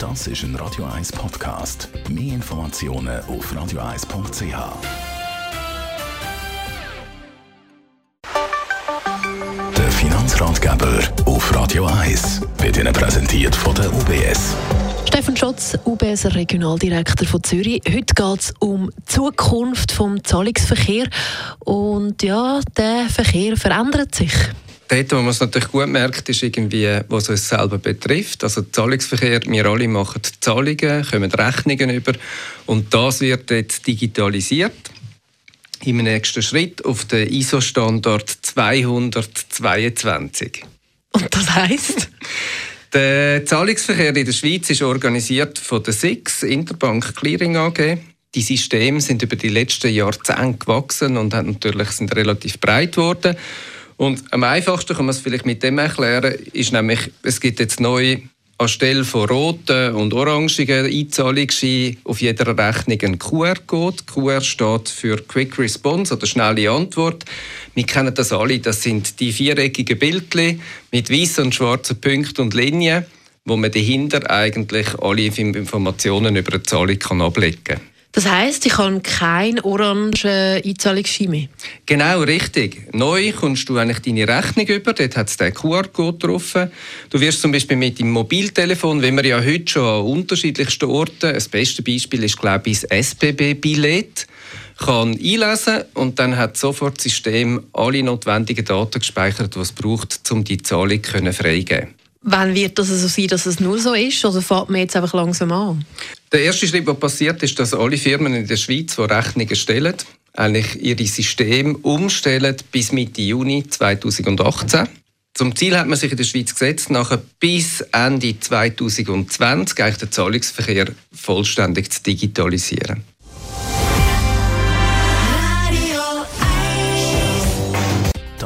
Das ist ein Radio 1 Podcast. Mehr Informationen auf radio1.ch. Der Finanzratgeber auf Radio 1 wird Ihnen präsentiert von der UBS. Steffen Schotz, UBS Regionaldirektor von Zürich. Heute geht es um die Zukunft des Zahlungsverkehrs. Und ja, der Verkehr verändert sich. Dort, wo man es natürlich gut merkt, ist irgendwie, was uns selber betrifft. Also Zahlungsverkehr, wir alle machen Zahlungen, kommen Rechnungen über und das wird jetzt digitalisiert. Im nächsten Schritt auf den ISO-Standard 222. Und das heißt? Der Zahlungsverkehr in der Schweiz ist organisiert von der SIX, Interbank Clearing AG. Die Systeme sind über die letzten Jahrzehnte gewachsen und natürlich sind relativ breit geworden. Und am einfachsten kann man es vielleicht mit dem erklären, ist nämlich, es gibt jetzt neu anstelle von roten und orangigen Einzahlungsscheinen auf jeder Rechnung einen QR-Code. QR steht für Quick Response oder schnelle Antwort. Wir kennen das alle, das sind die viereckigen Bildchen mit weißen und schwarzen Punkten und Linien, wo man dahinter eigentlich alle Informationen über eine Zahlung kann ablegen kann. Das heisst, ich habe keinen orangen Einzahlungsschein mehr? Genau, richtig. Neu kommst du eigentlich deine Rechnung über, dort hat es den QR-Code drauf. Du wirst zum Beispiel mit dem Mobiltelefon, wenn wir ja heute schon an unterschiedlichsten Orten, das beste Beispiel ist, glaube ich, das SBB-Billett, kann einlesen und dann hat sofort das System alle notwendigen Daten gespeichert, die es braucht, um die Zahlung freigeben Wann wird das so sein, dass es nur so ist? Oder fährt man jetzt einfach langsam an? Der erste Schritt, der passiert, ist, dass alle Firmen in der Schweiz, die Rechnungen stellen, eigentlich ihre Systeme umstellen bis Mitte Juni 2018. Zum Ziel hat man sich in der Schweiz gesetzt, nachher bis Ende 2020 eigentlich den Zahlungsverkehr vollständig zu digitalisieren.